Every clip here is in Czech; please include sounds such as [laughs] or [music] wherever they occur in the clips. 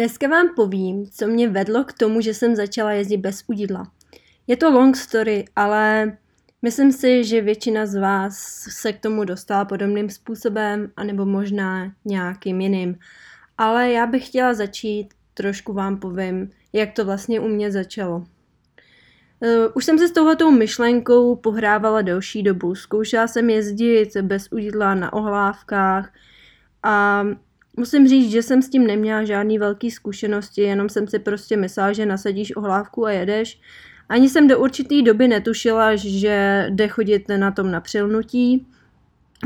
Dneska vám povím, co mě vedlo k tomu, že jsem začala jezdit bez udidla. Je to long story, ale myslím si, že většina z vás se k tomu dostala podobným způsobem, anebo možná nějakým jiným. Ale já bych chtěla začít, trošku vám povím, jak to vlastně u mě začalo. Uh, už jsem se s touhletou myšlenkou pohrávala delší dobu. Zkoušela jsem jezdit bez udidla na ohlávkách a Musím říct, že jsem s tím neměla žádný velký zkušenosti, jenom jsem si prostě myslela, že nasadíš ohlávku a jedeš. Ani jsem do určité doby netušila, že jde chodit na tom na přilnutí.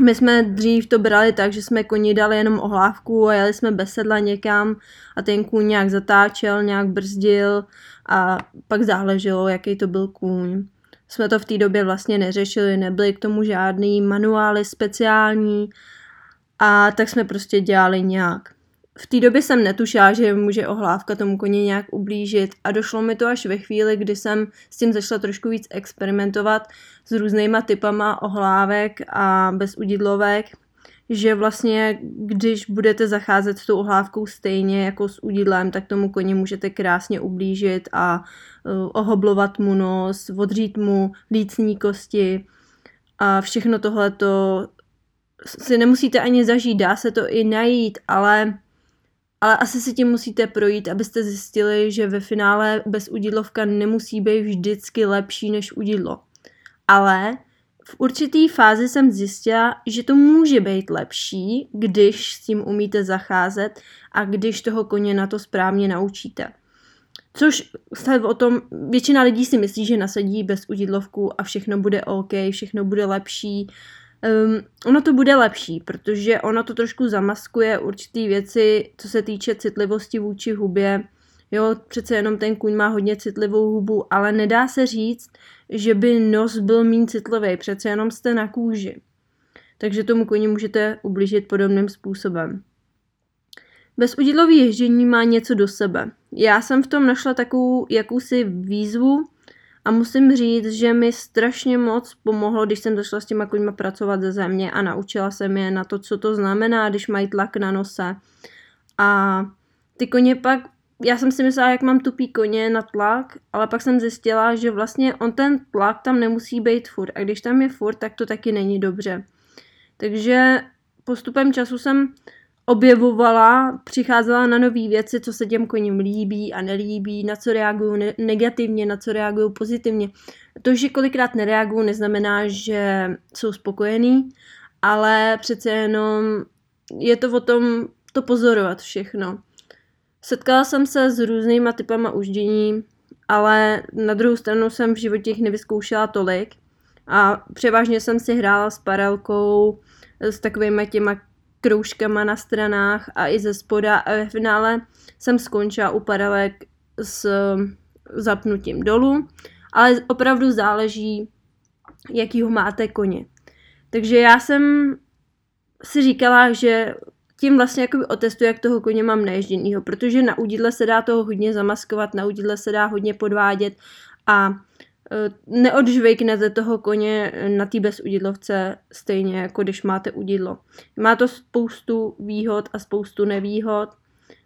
My jsme dřív to brali tak, že jsme koni dali jenom ohlávku a jeli jsme bez sedla někam a ten kůň nějak zatáčel, nějak brzdil a pak záleželo, jaký to byl kůň. Jsme to v té době vlastně neřešili, nebyly k tomu žádný manuály speciální, a tak jsme prostě dělali nějak. V té době jsem netušila, že může ohlávka tomu koni nějak ublížit a došlo mi to až ve chvíli, kdy jsem s tím začala trošku víc experimentovat s různýma typama ohlávek a bezudidlovek, že vlastně když budete zacházet s tou ohlávkou stejně jako s udidlem, tak tomu koni můžete krásně ublížit a uh, ohoblovat mu nos, odřít mu lícní kosti a všechno tohle to si nemusíte ani zažít, dá se to i najít, ale, ale asi si tím musíte projít, abyste zjistili, že ve finále bez udidlovka nemusí být vždycky lepší než udidlo. Ale v určitý fázi jsem zjistila, že to může být lepší, když s tím umíte zacházet a když toho koně na to správně naučíte. Což se o tom, většina lidí si myslí, že nasadí bez udidlovku a všechno bude OK, všechno bude lepší, Um, ono to bude lepší, protože ono to trošku zamaskuje určitý věci, co se týče citlivosti vůči hubě. Jo, přece jenom ten kůň má hodně citlivou hubu, ale nedá se říct, že by nos byl méně citlivý, přece jenom jste na kůži. Takže tomu koni můžete ublížit podobným způsobem. Bezudidlový ježdění má něco do sebe. Já jsem v tom našla takovou jakousi výzvu, a musím říct, že mi strašně moc pomohlo, když jsem začala s těma koňma pracovat ze země a naučila jsem je na to, co to znamená, když mají tlak na nose. A ty koně pak, já jsem si myslela, jak mám tupý koně na tlak, ale pak jsem zjistila, že vlastně on ten tlak tam nemusí být furt. A když tam je furt, tak to taky není dobře. Takže postupem času jsem objevovala, přicházela na nové věci, co se těm koním líbí a nelíbí, na co reagují ne- negativně, na co reagují pozitivně. To, že kolikrát nereagují, neznamená, že jsou spokojení, ale přece jenom je to o tom to pozorovat všechno. Setkala jsem se s různýma typama uždění, ale na druhou stranu jsem v životě jich nevyzkoušela tolik a převážně jsem si hrála s parelkou, s takovými těma kroužkama na stranách a i ze spoda a ve finále jsem skončila u paralek s zapnutím dolů, ale opravdu záleží, jakýho máte koně. Takže já jsem si říkala, že tím vlastně otestuji, jak toho koně mám naježděnýho, protože na udidle se dá toho hodně zamaskovat, na udidle se dá hodně podvádět a Eh, neodžvejknete toho koně na té bezudidlovce stejně, jako když máte udidlo. Má to spoustu výhod a spoustu nevýhod.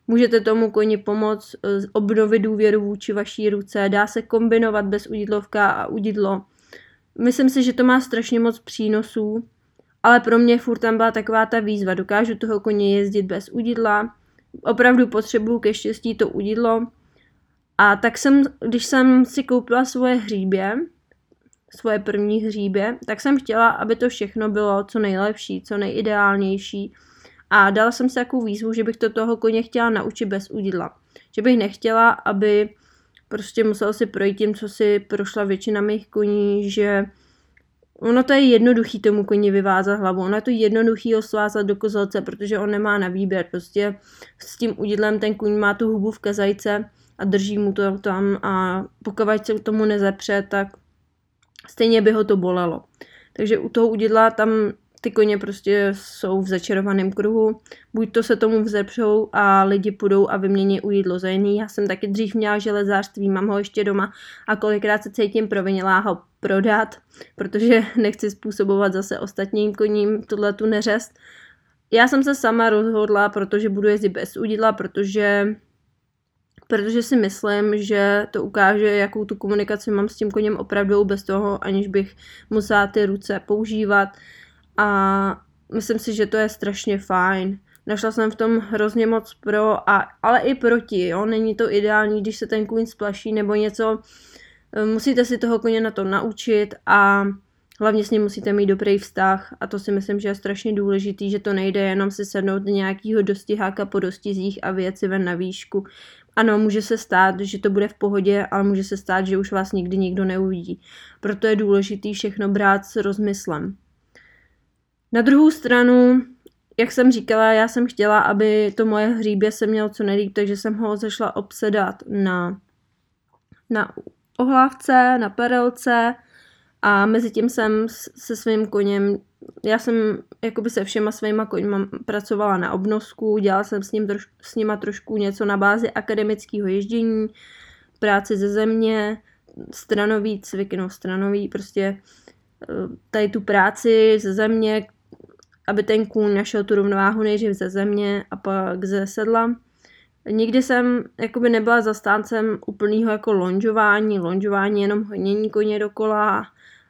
Můžete tomu koni pomoct eh, obnovit důvěru vůči vaší ruce, dá se kombinovat bez udidlovka a udidlo. Myslím si, že to má strašně moc přínosů, ale pro mě furt tam byla taková ta výzva. Dokážu toho koně jezdit bez udidla, opravdu potřebuju ke štěstí to udidlo, a tak jsem, když jsem si koupila svoje hříbě, svoje první hříbě, tak jsem chtěla, aby to všechno bylo co nejlepší, co nejideálnější. A dala jsem si takovou výzvu, že bych to toho koně chtěla naučit bez udidla. Že bych nechtěla, aby prostě musel si projít tím, co si prošla většina mých koní, že ono to je jednoduchý tomu koni vyvázat hlavu, ono je to jednoduchý ho svázat do kozelce, protože on nemá na výběr, prostě s tím udidlem ten kuň má tu hubu v kazajce a drží mu to tam a pokud se k tomu nezepře, tak stejně by ho to bolelo. Takže u toho udidla tam ty koně prostě jsou v začarovaném kruhu. Buď to se tomu vzepřou a lidi půjdou a vymění u jídlo za jiný. Já jsem taky dřív měla železářství, mám ho ještě doma a kolikrát se cítím provinilá ho prodat, protože [laughs] nechci způsobovat zase ostatním koním tuhle tu neřest. Já jsem se sama rozhodla, protože budu jezdit bez udidla, protože protože si myslím, že to ukáže, jakou tu komunikaci mám s tím koněm opravdu bez toho, aniž bych musela ty ruce používat a myslím si, že to je strašně fajn. Našla jsem v tom hrozně moc pro, a, ale i proti, jo. Není to ideální, když se ten kůň splaší nebo něco. Musíte si toho koně na to naučit a hlavně s ním musíte mít dobrý vztah a to si myslím, že je strašně důležitý, že to nejde jenom si sednout do nějakého dostiháka po dostizích a věci ven na výšku. Ano, může se stát, že to bude v pohodě, ale může se stát, že už vás nikdy nikdo neuvidí. Proto je důležité všechno brát s rozmyslem. Na druhou stranu, jak jsem říkala, já jsem chtěla, aby to moje hříbě se mělo co nejlíp, takže jsem ho zašla obsedat na, na ohlávce, na perelce a mezi tím jsem se svým koněm, já jsem jakoby se všema svýma koňma pracovala na obnosku, dělala jsem s, ním troš, s nima trošku něco na bázi akademického ježdění, práci ze země, stranový cvik, no stranový, prostě eh, tady tu práci ze země, aby ten kůň našel tu rovnováhu nejdřív ze země a pak ze sedla. Nikdy jsem jakoby nebyla zastáncem úplného jako lonžování, lonžování jenom honění koně dokola,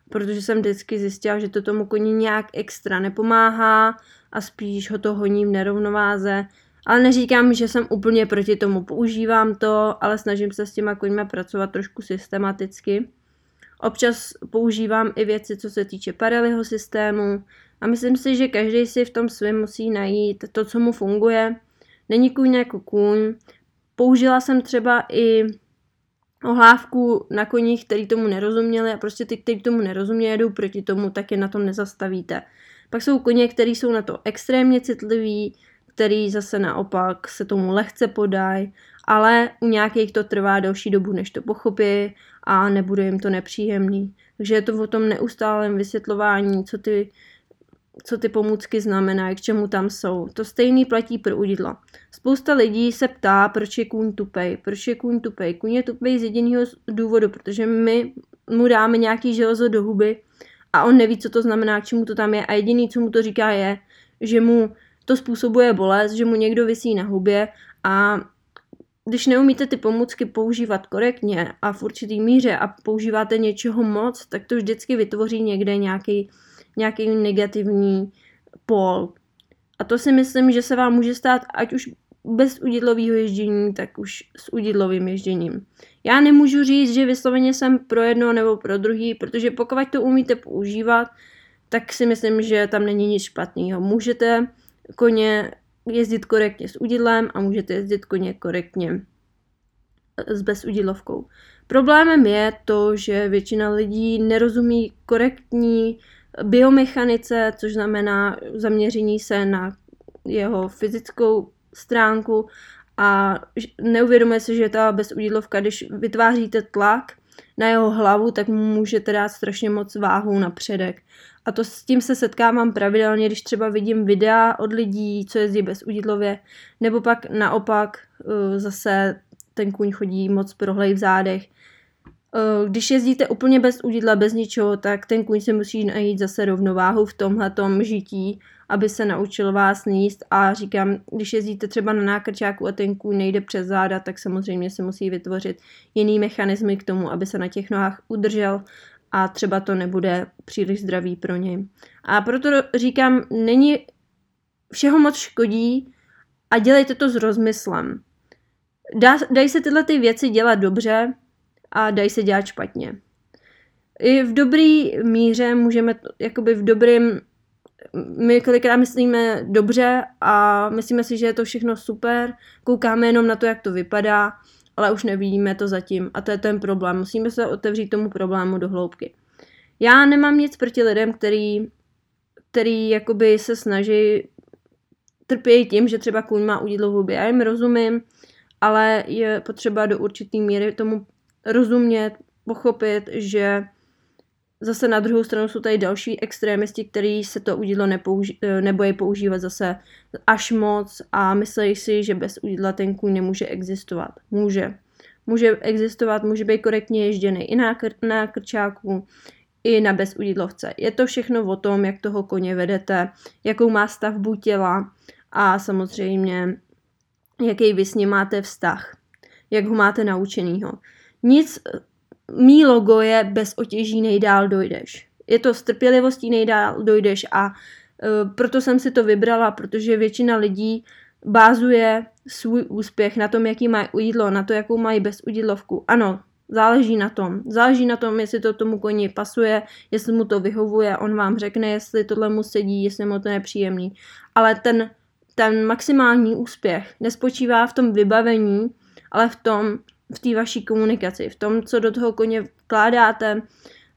protože jsem vždycky zjistila, že to tomu koni nějak extra nepomáhá a spíš ho to honí v nerovnováze. Ale neříkám, že jsem úplně proti tomu, používám to, ale snažím se s těma koňma pracovat trošku systematicky. Občas používám i věci, co se týče parelyho systému a myslím si, že každý si v tom svém musí najít to, co mu funguje. Není kůň jako kůň. Použila jsem třeba i ohlávku na koních, který tomu nerozuměli a prostě ty, kteří tomu nerozumějí, jdou proti tomu, tak je na tom nezastavíte. Pak jsou koně, který jsou na to extrémně citliví, který zase naopak se tomu lehce podají, ale u nějakých to trvá delší dobu, než to pochopí a nebude jim to nepříjemný. Takže je to o tom neustálém vysvětlování, co ty co ty pomůcky znamenají, k čemu tam jsou. To stejný platí pro udidla. Spousta lidí se ptá, proč je kůň tupej, proč je kůň tupej. Kůň je tupej z jediného důvodu, protože my mu dáme nějaký železo do huby a on neví, co to znamená, k čemu to tam je a jediný, co mu to říká, je, že mu to způsobuje bolest, že mu někdo vysí na hubě a když neumíte ty pomůcky používat korektně a v určitý míře a používáte něčeho moc, tak to vždycky vytvoří někde nějaký nějaký negativní pol. A to si myslím, že se vám může stát ať už bez udidlového ježdění, tak už s udidlovým ježděním. Já nemůžu říct, že vysloveně jsem pro jedno nebo pro druhý, protože pokud to umíte používat, tak si myslím, že tam není nic špatného. Můžete koně jezdit korektně s udidlem a můžete jezdit koně korektně s bezudidlovkou. Problémem je to, že většina lidí nerozumí korektní biomechanice, což znamená zaměření se na jeho fyzickou stránku a neuvědomuje se, že ta bezudílovka, když vytváříte tlak na jeho hlavu, tak mu můžete dát strašně moc váhu na předek. A to s tím se setkávám pravidelně, když třeba vidím videa od lidí, co jezdí bez udidlově, nebo pak naopak eh, zase ten kůň chodí moc prohlej v zádech když jezdíte úplně bez udidla, bez ničeho, tak ten kůň si musí najít zase rovnováhu v tomhle žití, aby se naučil vás níst a říkám, když jezdíte třeba na nákrčáku a ten kůň nejde přes záda, tak samozřejmě se musí vytvořit jiný mechanismy k tomu, aby se na těch nohách udržel a třeba to nebude příliš zdravý pro něj. A proto říkám, není všeho moc škodí a dělejte to s rozmyslem. Dá, dají se tyhle ty věci dělat dobře, a dají se dělat špatně. I v dobrý míře můžeme, jakoby v dobrým, my kolikrát myslíme dobře a myslíme si, že je to všechno super, koukáme jenom na to, jak to vypadá, ale už nevidíme to zatím a to je ten problém. Musíme se otevřít tomu problému do hloubky. Já nemám nic proti lidem, který, který jakoby se snaží trpějí tím, že třeba kůň má udídlo v. Já jim rozumím, ale je potřeba do určitý míry tomu rozumět, pochopit, že zase na druhou stranu jsou tady další extrémisti, kteří se to udidlo nepouži- eh, nebojí používat zase až moc a myslí si, že bez udidla ten kůň nemůže existovat. Může. Může existovat, může být korektně ježděný i na, kr- na krčáku, i na bezudidlovce. Je to všechno o tom, jak toho koně vedete, jakou má stavbu těla a samozřejmě, jaký vy s ním máte vztah. jak ho máte naučenýho. Nic, mý logo je bez otěží nejdál dojdeš. Je to s trpělivostí nejdál dojdeš a uh, proto jsem si to vybrala, protože většina lidí bázuje svůj úspěch na tom, jaký mají jídlo, na to, jakou mají bezudidlovku. Ano, záleží na tom. Záleží na tom, jestli to tomu koni pasuje, jestli mu to vyhovuje, on vám řekne, jestli tohle mu sedí, jestli mu to nepříjemný. Ale ten, ten maximální úspěch nespočívá v tom vybavení, ale v tom, v té vaší komunikaci, v tom, co do toho koně vkládáte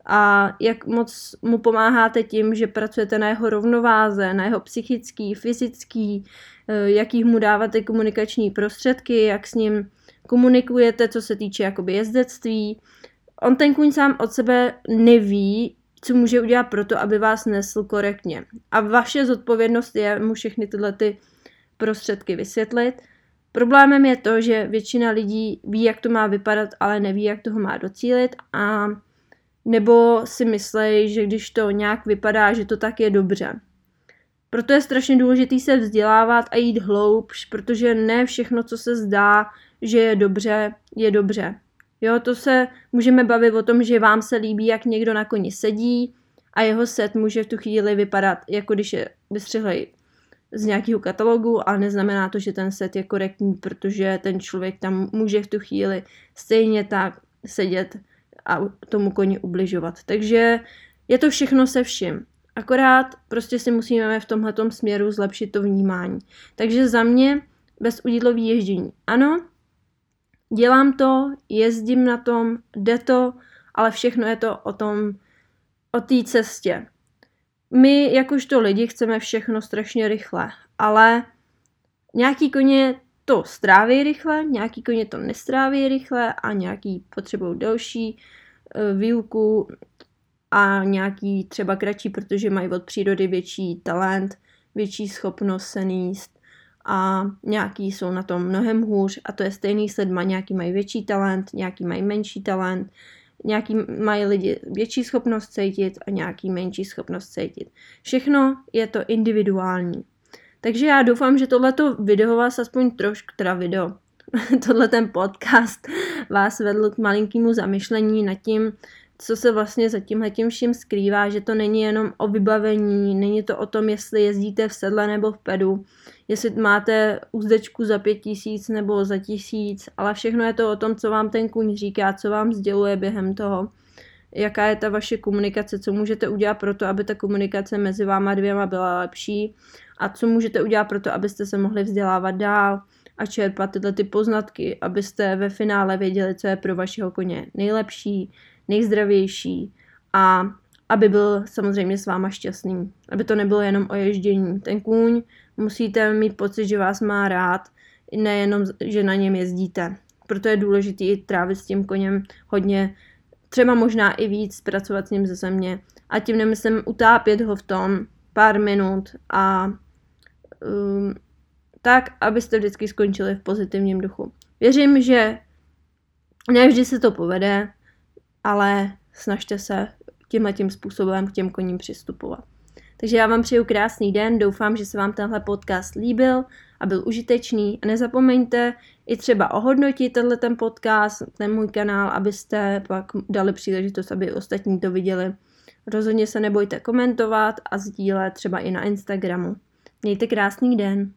a jak moc mu pomáháte tím, že pracujete na jeho rovnováze, na jeho psychický, fyzický, eh, jaký mu dáváte komunikační prostředky, jak s ním komunikujete, co se týče jakoby jezdectví. On ten kůň sám od sebe neví, co může udělat pro to, aby vás nesl korektně. A vaše zodpovědnost je mu všechny tyhle ty prostředky vysvětlit. Problémem je to, že většina lidí ví, jak to má vypadat, ale neví, jak toho má docílit a nebo si myslejí, že když to nějak vypadá, že to tak je dobře. Proto je strašně důležité se vzdělávat a jít hloubš, protože ne všechno, co se zdá, že je dobře, je dobře. Jo, to se můžeme bavit o tom, že vám se líbí, jak někdo na koni sedí a jeho set může v tu chvíli vypadat, jako když je vystřihlej z nějakého katalogu, ale neznamená to, že ten set je korektní, protože ten člověk tam může v tu chvíli stejně tak sedět a tomu koni ubližovat. Takže je to všechno se vším. Akorát prostě si musíme v tomhle směru zlepšit to vnímání. Takže za mě bez udílový ježdění. Ano, dělám to, jezdím na tom, jde to, ale všechno je to o tom, o té cestě. My jakožto lidi chceme všechno strašně rychle, ale nějaký koně to stráví rychle, nějaký koně to nestráví rychle a nějaký potřebují delší uh, výuku a nějaký třeba kratší, protože mají od přírody větší talent, větší schopnost se níst a nějaký jsou na tom mnohem hůř a to je stejný sedma, nějaký mají větší talent, nějaký mají menší talent, nějaký mají lidi větší schopnost cítit a nějaký menší schopnost cítit. Všechno je to individuální. Takže já doufám, že tohleto video vás aspoň trošku, teda video, [laughs] tohle ten podcast vás vedl k malinkému zamyšlení nad tím, co se vlastně za tímhle vším skrývá, že to není jenom o vybavení, není to o tom, jestli jezdíte v sedle nebo v pedu, jestli máte úzdečku za pět tisíc nebo za tisíc, ale všechno je to o tom, co vám ten kůň říká, co vám sděluje během toho, jaká je ta vaše komunikace, co můžete udělat pro to, aby ta komunikace mezi váma dvěma byla lepší a co můžete udělat pro to, abyste se mohli vzdělávat dál a čerpat tyhle ty poznatky, abyste ve finále věděli, co je pro vašeho koně nejlepší, nejzdravější a aby byl samozřejmě s váma šťastný. Aby to nebylo jenom o ježdění. Ten kůň musíte mít pocit, že vás má rád, nejenom, že na něm jezdíte. Proto je důležité trávit s tím koněm hodně, třeba možná i víc, pracovat s ním ze země. A tím nemyslím utápět ho v tom pár minut a um, tak, abyste vždycky skončili v pozitivním duchu. Věřím, že ne vždy se to povede, ale snažte se tímhle tím způsobem k těm koním přistupovat. Takže já vám přeju krásný den, doufám, že se vám tenhle podcast líbil a byl užitečný a nezapomeňte i třeba ohodnotit tenhle ten podcast, ten můj kanál, abyste pak dali příležitost, aby ostatní to viděli. Rozhodně se nebojte komentovat a sdílet třeba i na Instagramu. Mějte krásný den.